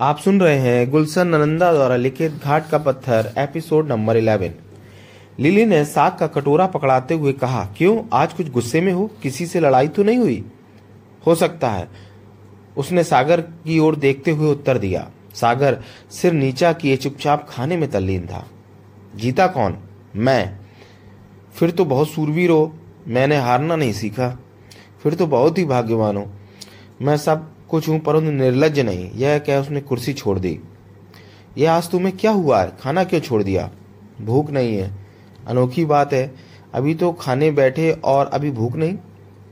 आप सुन रहे हैं गुलशन नंदा द्वारा लिखित घाट का पत्थर, एपिसोड नंबर इलेवन। लिली ने साग का कटोरा पकड़ाते हुए कहा, क्यों? आज कुछ गुस्से में हो? किसी से लड़ाई तो नहीं हुई? हो सकता है। उसने सागर की ओर देखते हुए उत्तर दिया, सागर, सिर नीचा किए चुपचाप खाने में तल्लीन था। जीता कौन? मैं। फिर तो बहुत सूरवीर हो। मैंने हारना नहीं सीखा। फिर तो बहुत ही भाग्यवान हो। मैं सब कुछ हूँ परंतु निर्लज नहीं। यह कह उसने कुर्सी छोड़ दी। यह आज तुम्हें क्या हुआ? है खाना क्यों छोड़ दिया? भूख नहीं है। अनोखी बात है। अभी तो खाने बैठे और अभी भूख नहीं।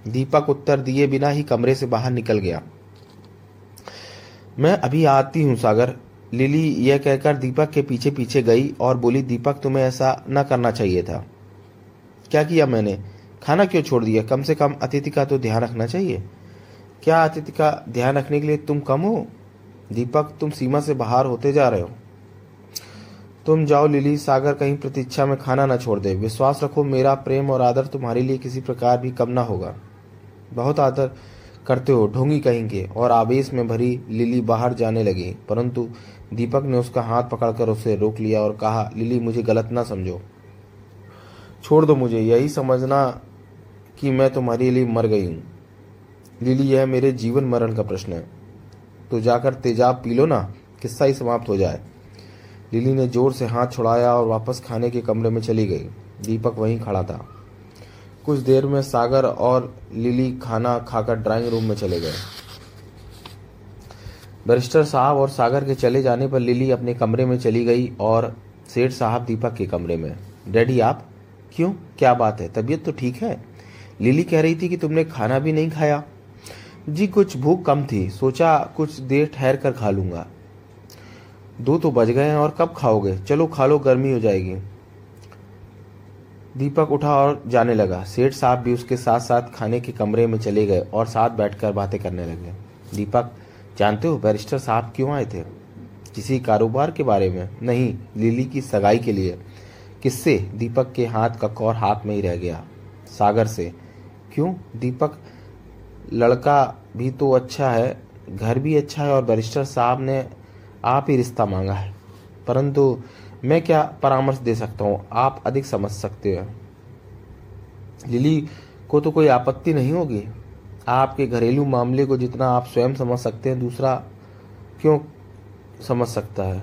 दीपक उत्तर दिए बिना ही कमरे से बाहर निकल गया। मैं अभी आती हूँ, सागर। लिली यह कहकर दीपक के पीछे पीछे गई और बोली, दीपक, तुम्हें ऐसा न करना चाहिए था। क्या किया मैंने? खाना क्यों छोड़ दिया? कम से कम अतिथि का तो ध्यान रखना चाहिए। क्या अतिथि का ध्यान रखने के लिए तुम कम हो? दीपक, तुम सीमा से बाहर होते जा रहे हो। तुम जाओ लिली सागर कहीं प्रतीक्षा में खाना न छोड़ दे। विश्वास रखो, मेरा प्रेम और आदर तुम्हारे लिए किसी प्रकार भी कम ना होगा। बहुत आदर करते हो ढोंगी कहेंगे और आवेश में भरी लिली बाहर जाने लगी। परंतु दीपक ने उसका हाथ पकड़कर उसे रोक लिया और कहा, लिली, मुझे गलत ना समझो। छोड़ दो मुझे, यही समझना कि मैं तुम्हारे लिए मर गई हूँ। लिली, यह मेरे जीवन मरण का प्रश्न है। तो जाकर तेजाब पी लो ना, किस्सा ही समाप्त हो जाए। लिली ने ज़ोर से हाथ छुड़ाया और वापस खाने के कमरे में चली गई। दीपक वहीं खड़ा था। कुछ देर में सागर और लिली खाना खाकर ड्राइंग रूम में चले गए। बैरिस्टर साहब और सागर के चले जाने पर लिली अपने कमरे में चली गई और सेठ साहब दीपक के कमरे में। डैडी, आप? क्यों? क्या बात है? तबीयत तो ठीक है? लिली कह रही थी कि तुमने खाना भी नहीं खाया। जी, कुछ भूख कम थी। सोचा कुछ देर ठहर कर खा लूँगा। दो तो बज गए हैं और कब खाओगे? चलो खा लो, गर्मी हो जाएगी। दीपक उठा और जाने लगा। सेठ साहब भी उसके साथ साथ खाने के कमरे में चले गए और साथ बैठकर बातें करने लगे। दीपक, जानते हो बैरिस्टर साहब क्यों आए थे? किसी कारोबार के बारे में? नहीं, लिली की सगाई के लिए। किससे? दीपक के हाथ का कौर हाथ में ही रह गया। सागर से। क्यों? दीपक लड़का भी तो अच्छा है, घर भी अच्छा है और बैरिस्टर साहब ने आप ही रिश्ता मांगा है। परंतु मैं क्या परामर्श दे सकता हूँ? आप अधिक समझ सकते हो। लिली को तो कोई आपत्ति नहीं होगी। आपके घरेलू मामले को जितना आप स्वयं समझ सकते हैं, दूसरा क्यों समझ सकता है?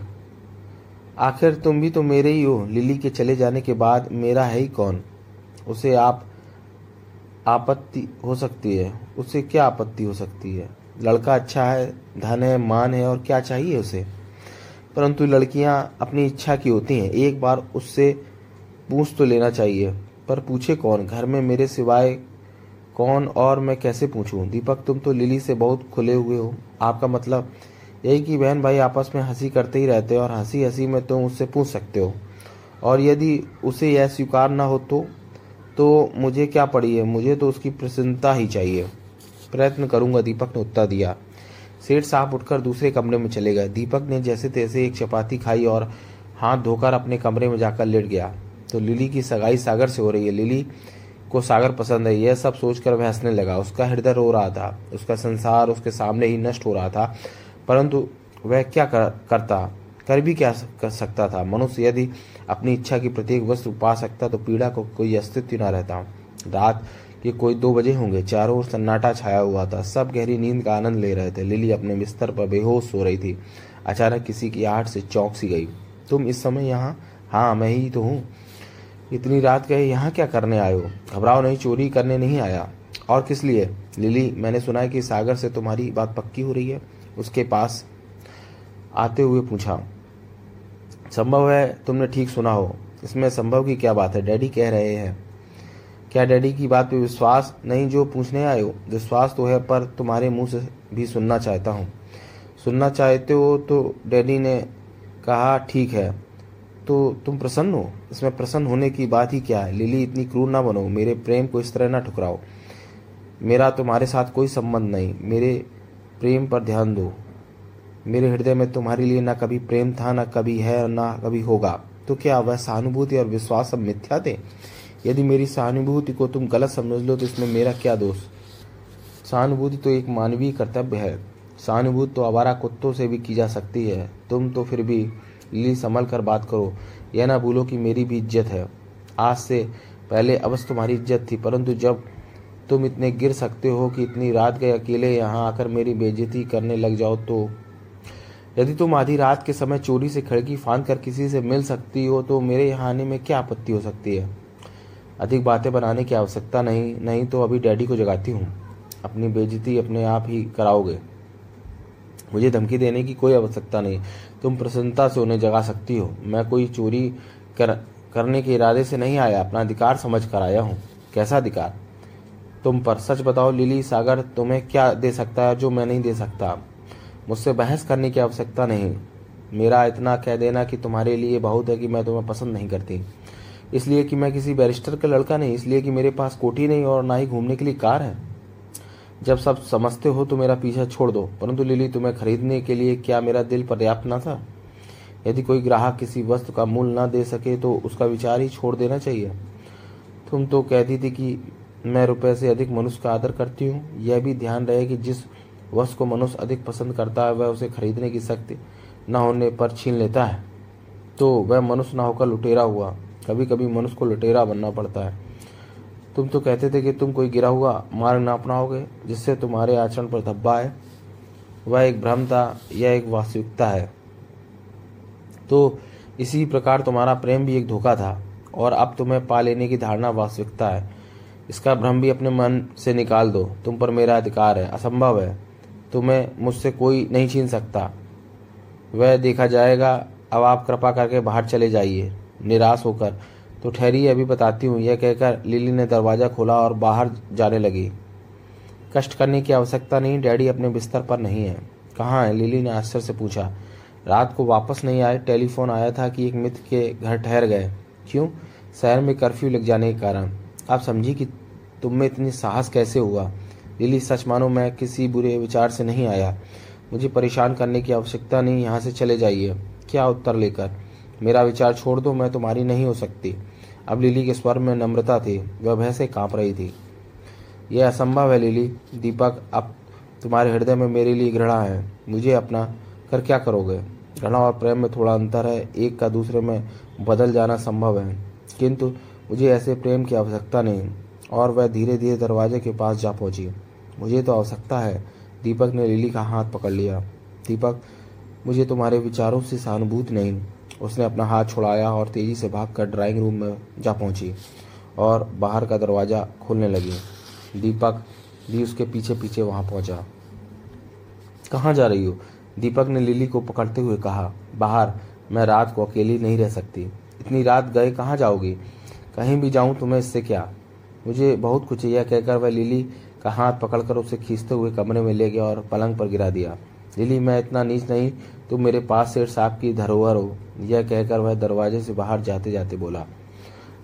आखिर तुम भी तो मेरे ही हो। लिली के चले जाने के बाद मेरा है ही कौन? उसे आप आपत्ति हो सकती है। उससे क्या आपत्ति हो सकती है? लड़का अच्छा है, धन है, मान है और क्या चाहिए उसे? परंतु लड़कियाँ अपनी इच्छा की होती हैं। एक बार उससे पूछ तो लेना चाहिए, पर पूछे कौन? घर में मेरे सिवाय कौन और मैं कैसे पूछूँ? दीपक, तुम तो लिली से बहुत खुले हुए हो। आपका मतलब यही कि बहन भाई आपस में हँसी करते ही रहते हो और हँसी हँसी में तुम उससे पूछ सकते हो। और यदि उसे यह स्वीकार ना हो तो? तो मुझे क्या पड़ी है? मुझे तो उसकी प्रसन्नता ही चाहिए। प्रयत्न करूँगा दीपक ने उत्तर दिया। सेठ साहब उठकर दूसरे कमरे में चले गए। दीपक ने जैसे तैसे एक चपाती खाई और हाथ धोकर अपने कमरे में जाकर लेट गया। तो लिली की सगाई सागर से हो रही है। लिली को सागर पसंद है। यह सब सोचकर वह हंसने लगा। उसका हृदय रो रहा था। उसका संसार उसके सामने ही नष्ट हो रहा था। परंतु वह क्या कर, करता? कर भी क्या कर सकता था? मनुष्य यदि अपनी इच्छा की प्रत्येक वस्तु पा सकता तो पीड़ा को कोई अस्तित्व न रहता। रात के कोई दो बजे होंगे, चारों ओर सन्नाटा छाया हुआ था। सब गहरी नींद का आनंद ले रहे थे। लिली अपने बिस्तर पर बेहोश सो रही थी। अचानक किसी की आहट से चौंक सी गई। तुम इस समय यहाँ? हाँ मैं ही तो हूँ। इतनी रात गए, यहाँ क्या करने हो? घबराओ नहीं, चोरी करने नहीं आया। और किस लिए? लिली, मैंने सुना है कि सागर से तुम्हारी बात पक्की हो रही है। उसके पास आते हुए पूछा। संभव है तुमने ठीक सुना हो। इसमें संभव की क्या बात है? डैडी कह रहे हैं। क्या डैडी की बात पे विश्वास नहीं जो पूछने आए हो? विश्वास तो है, पर तुम्हारे मुँह से भी सुनना चाहता हूँ। सुनना चाहते हो तो डैडी ने कहा, ठीक है। तो तुम प्रसन्न हो? इसमें प्रसन्न होने की बात ही क्या है? लिली, इतनी क्रूर ना बनो। मेरे प्रेम को इस तरह ना ठुकराओ। मेरा तुम्हारे साथ कोई संबंध नहीं। मेरे प्रेम पर ध्यान दो। मेरे हृदय में तुम्हारे लिए ना कभी प्रेम था, ना कभी है और ना कभी होगा। तो क्या वह सहानुभूति और विश्वास सब मिथ्या थे? यदि मेरी सहानुभूति को तुम गलत समझ लो तो इसमें मेरा क्या दोष? सहानुभूति तो एक मानवीय कर्तव्य है। सहानुभूत तो आवारा कुत्तों से भी की जा सकती है। तुम तो फिर भी लिली संभल कर बात करो। यह ना भूलो कि मेरी भी इज़्ज़त है। आज से पहले अवश्य तुम्हारी इज़्ज़त थी, परंतु जब तुम इतने गिर सकते हो कि इतनी रात गए अकेले यहाँ आकर मेरी बेइज्जती करने लग जाओ तो यदि तुम आधी रात के समय चोरी से खिड़की फांद कर किसी से मिल सकती हो तो मेरे यहाँ आने में क्या आपत्ति हो सकती है? अधिक बातें बनाने की आवश्यकता नहीं नहीं तो अभी डैडी को जगाती हूँ। अपनी बेजती अपने आप ही कराओगे। मुझे धमकी देने की कोई आवश्यकता नहीं। तुम प्रसन्नता से उन्हें जगा सकती हो। मैं कोई चोरी कर, करने के इरादे से नहीं आया। अपना अधिकार समझ कर आया हूँ। कैसा अधिकार? तुम पर सच बताओ, लिली सागर, तुम्हें क्या दे सकता है जो मैं नहीं दे सकता? मुझसे बहस करने की आवश्यकता नहीं। मेरा इतना कह देना कि तुम्हारे लिए बहुत है कि मैं तुम्हें पसंद नहीं करती। इसलिए कि मैं किसी बैरिस्टर का लड़का नहीं, इसलिए कि मेरे पास कोठी नहीं और ना ही घूमने के लिए कार है। जब सब समझते हो तो मेरा पीछा छोड़ दो। परंतु लिली, तुम्हें खरीदने के लिए क्या मेरा दिल पर्याप्त ना था? यदि कोई ग्राहक किसी वस्तु का मूल्य ना दे सके तो उसका विचार ही छोड़ देना चाहिए। तुम तो कहती थी कि मैं रुपए से अधिक मनुष्य का आदर करती हूँ। यह भी ध्यान रहे कि जिस वस्तु को मनुष्य अधिक पसंद करता है, वह उसे खरीदने की शक्ति न होने पर छीन लेता है। तो वह मनुष्य न होकर लुटेरा हुआ। कभी कभी मनुष्य को लुटेरा बनना पड़ता है। तुम तो कहते थे कि तुम कोई गिरा हुआ मार्ग न अपनाओगे, जिससे तुम्हारे आचरण पर धब्बा है। वह एक भ्रम था, यह एक वास्तविकता है। तो इसी प्रकार तुम्हारा प्रेम भी एक धोखा था, और अब तुम्हें पा लेने की धारणा वास्तविकता है। इसका भ्रम भी अपने मन से निकाल दो। तुम पर मेरा अधिकार है। असंभव है। तुम्हें मुझसे कोई नहीं छीन सकता। वह देखा जाएगा, अब आप कृपा करके बाहर चले जाइए। निराश होकर तो ठहरी, अभी बताती हूँ। यह कहकर लिली ने दरवाज़ा खोला और बाहर जाने लगी। कष्ट करने की आवश्यकता नहीं, डैडी अपने बिस्तर पर नहीं है। कहाँ है? लिली ने आश्चर्य से पूछा। रात को वापस नहीं आए, टेलीफोन आया था कि एक मित्र के घर ठहर गए। क्यों? शहर में कर्फ्यू लग जाने के कारण। आप समझी कि तुम में इतनी साहस कैसे हुआ। लिली, सच मानो मैं किसी बुरे विचार से नहीं आया। मुझे परेशान करने की आवश्यकता नहीं, यहाँ से चले जाइए। क्या उत्तर लेकर? मेरा विचार छोड़ दो, मैं तुम्हारी नहीं हो सकती। अब लिली के स्वर में नम्रता थी, वह भय से काँप रही थी। यह असंभव है लिली, दीपक, अब तुम्हारे हृदय में मेरे लिए घृणा है। मुझे अपना कर क्या करोगे? घृणा और प्रेम में थोड़ा अंतर है, एक का दूसरे में बदल जाना संभव है। किंतु मुझे ऐसे प्रेम की आवश्यकता नहीं, और वह धीरे धीरे दरवाजे के पास जा पहुँची। मुझे तो आवश्यकता है। दीपक ने लिली का हाथ पकड़ लिया। दीपक, मुझे तुम्हारे विचारों से सहानुभूत नहीं। उसने अपना हाथ छुड़ाया और तेज़ी से भागकर ड्राइंग रूम में जा पहुँची और बाहर का दरवाज़ा खोलने लगी। दीपक भी उसके पीछे पीछे वहाँ पहुँचा। कहाँ जा रही हो? दीपक ने लिली को पकड़ते हुए कहा। बाहर, मैं रात को अकेली नहीं रह सकती। इतनी रात गए कहाँ जाओगी? कहीं भी जाऊँ तुम्हें इससे क्या? मुझे बहुत कुछ यह कहकर वह लिली का हाथ पकड़कर उसे खींचते हुए कमरे में ले गया और पलंग पर गिरा दिया। लिली, मैं इतना नीच नहीं, तुम मेरे पास सेठ साहब की धरोहर हो। यह कहकर वह दरवाजे से बाहर जाते जाते बोला,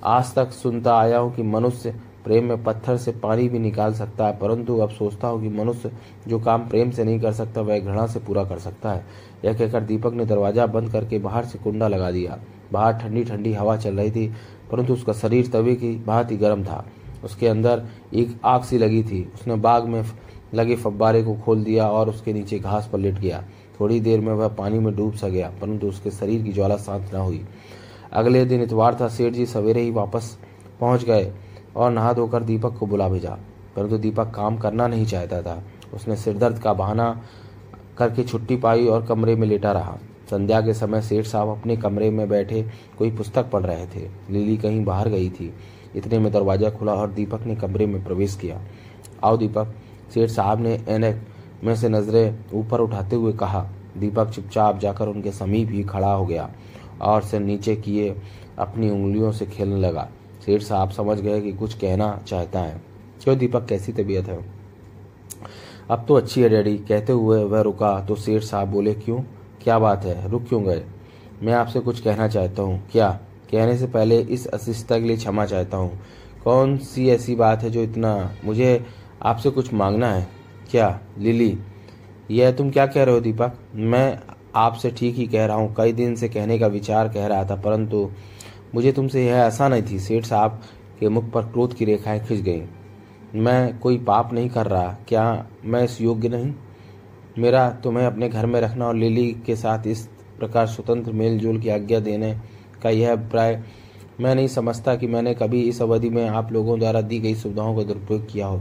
आज तक सुनता आया हूँ कि मनुष्य प्रेम में पत्थर से पानी भी निकाल सकता है, परंतु अब सोचता हूँ कि मनुष्य जो काम प्रेम से नहीं कर सकता, वह घृणा से पूरा कर सकता है। यह कहकर दीपक ने दरवाज़ा बंद करके बाहर से कुंडा लगा दिया। बाहर ठंडी ठंडी हवा चल रही थी, परंतु उसका शरीर तवे की बहुत ही गर्म था। उसके अंदर एक आग सी लगी थी। उसने बाग में लगे फब्बारे को खोल दिया और उसके नीचे घास पर लेट गया। थोड़ी देर में वह पानी में डूब सा गया, परंतु उसके शरीर की ज्वाला शांत न हुई। अगले दिन इतवार था, सेठ जी सवेरे ही वापस पहुँच गए और नहा धोकर दीपक को बुला भेजा। परंतु दीपक काम करना नहीं चाहता था। उसने सिरदर्द का बहाना करके छुट्टी पाई और कमरे में लेटा रहा। संध्या के समय सेठ साहब अपने कमरे में बैठे कोई पुस्तक पढ़ रहे थे। लिली कहीं बाहर गई थी। इतने में दरवाज़ा खुला और दीपक ने कमरे में प्रवेश किया। आओ दीपक, सेठ साहब ने एनक में से नज़रें ऊपर उठाते हुए कहा। दीपक चुपचाप जाकर उनके समीप ही खड़ा हो गया और से नीचे किए अपनी उंगलियों से खेलने लगा। सेठ साहब समझ गए कि कुछ कहना चाहता है। क्यों दीपक, कैसी तबीयत है? अब तो अच्छी है डैडी, कहते हुए वह रुका। तो सेठ साहब बोले, क्यों? क्या बात है? रुक क्यों गए? मैं आपसे कुछ कहना चाहता हूँ। क्या? कहने से पहले इस अशिष्टता के लिए क्षमा चाहता हूँ। कौन सी ऐसी बात है जो इतना मुझे आपसे कुछ मांगना है? क्या, लिली? यह तुम क्या कह रहे हो, दीपक? मैं आपसे ठीक ही कह रहा हूँ। कई दिन से कहने का विचार कह रहा था, परंतु मुझे तुमसे यह आशा नहीं थी। सेठ साहब के मुख पर क्रोध की रेखाएँ खिंच गईं। मैं कोई पाप नहीं कर रहा। क्या मैं इस योग्य नहीं? मेरा तुम्हें अपने घर में रखना और लिली के साथ इस प्रकार स्वतंत्र मेल जोल की आज्ञा देने का यह अभिप्राय मैं नहीं समझता कि मैंने कभी इस अवधि में आप लोगों द्वारा दी गई सुविधाओं का दुरुपयोग किया हो।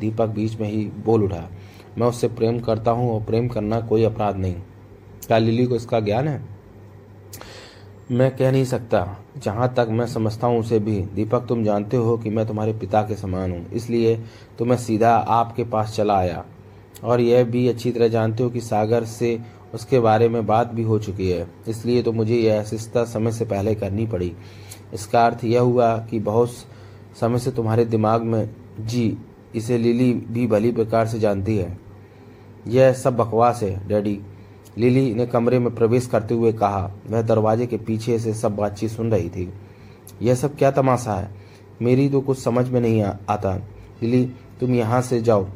दीपक बीच में ही बोल उठा, मैं उससे प्रेम करता हूँ और प्रेम करना कोई अपराध नहीं। क्या लिली को इसका ज्ञान है? मैं कह नहीं सकता। जहाँ तक मैं समझता हूँ उसे भी। दीपक, तुम जानते हो कि मैं तुम्हारे पिता के समान हूँ। इसलिए तो मैं सीधा आपके पास चला आया। और यह भी अच्छी तरह जानते हो कि सागर से उसके बारे में बात भी हो चुकी है। इसलिए तो मुझे यह अशिष्टता समय से पहले करनी पड़ी। इसका अर्थ यह हुआ कि बहुत समय से तुम्हारे दिमाग में, जी, इसे लिली भी भली प्रकार से जानती है। यह सब बकवास है, डैडी। लिली ने कमरे में प्रवेश करते हुए कहा, वह दरवाजे के पीछे से सब बातचीत सुन रही थी। यह सब क्या तमाशा है? मेरी तो कुछ समझ में नहीं आता। लिली, तुम यहाँ से जाओ।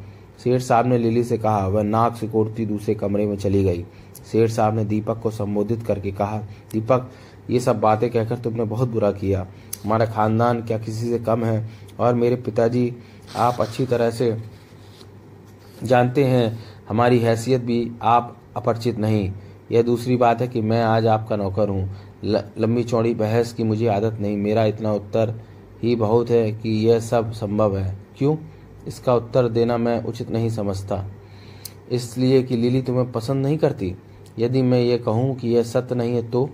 सेठ साहब ने लिली से कहा, वह नाक सिकोड़ती दूसरे कमरे में चली गई। सेठ साहब ने दीपक को संबोधित करके कहा, दीपक, ये सब बातें कहकर तुमने बहुत बुरा किया। हमारा खानदान क्या किसी से कम है? और मेरे पिताजी, आप अच्छी तरह से जानते हैं, हमारी हैसियत भी आप अपरिचित नहीं। यह दूसरी बात है कि मैं आज आपका नौकर हूँ। लंबी चौड़ी बहस की मुझे आदत नहीं। मेरा इतना उत्तर ही बहुत है कि यह सब संभव है। क्यों? इसका उत्तर देना मैं उचित नहीं समझता। इसलिए कि लिली तुम्हें पसंद नहीं करती। यदि मैं ये कहूँ कि यह सत्य नहीं है तो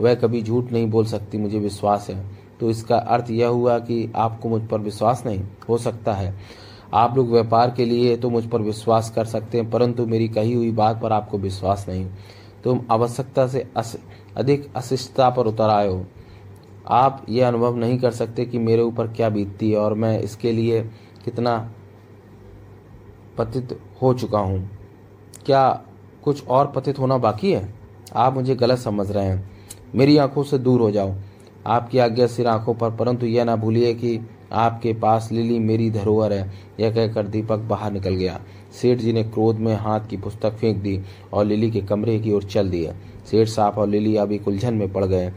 वह कभी झूठ नहीं बोल सकती मुझे विश्वास है। तो इसका अर्थ यह हुआ कि आपको मुझ पर विश्वास नहीं हो सकता है। आप लोग व्यापार के लिए तो मुझ पर विश्वास कर सकते हैं परंतु मेरी कही हुई बात पर आपको विश्वास नहीं। तुम आवश्यकता से अस, अधिक अशिष्टता पर उतर आए हो। आप ये अनुभव नहीं कर सकते कि मेरे ऊपर क्या बीतती है और मैं इसके लिए कितना पतित हो चुका हूँ। क्या कुछ और पतित होना बाकी है? आप मुझे गलत समझ रहे हैं। मेरी आँखों से दूर हो जाओ। आपकी आज्ञा सिर आँखों पर, परंतु यह ना भूलिए कि आपके पास लिली मेरी धरोहर है। यह कहकर दीपक बाहर निकल गया। सेठ जी ने क्रोध में हाथ की पुस्तक फेंक दी और लिली के कमरे की ओर चल दिया सेठ साहब और लिली अभी उलझन में पड़ गए।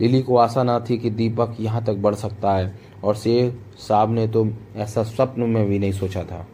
लिली को आशा ना थी कि दीपक यहाँ तक बढ़ सकता है, और सेठ साहब ने तो ऐसा स्वप्न में भी नहीं सोचा था।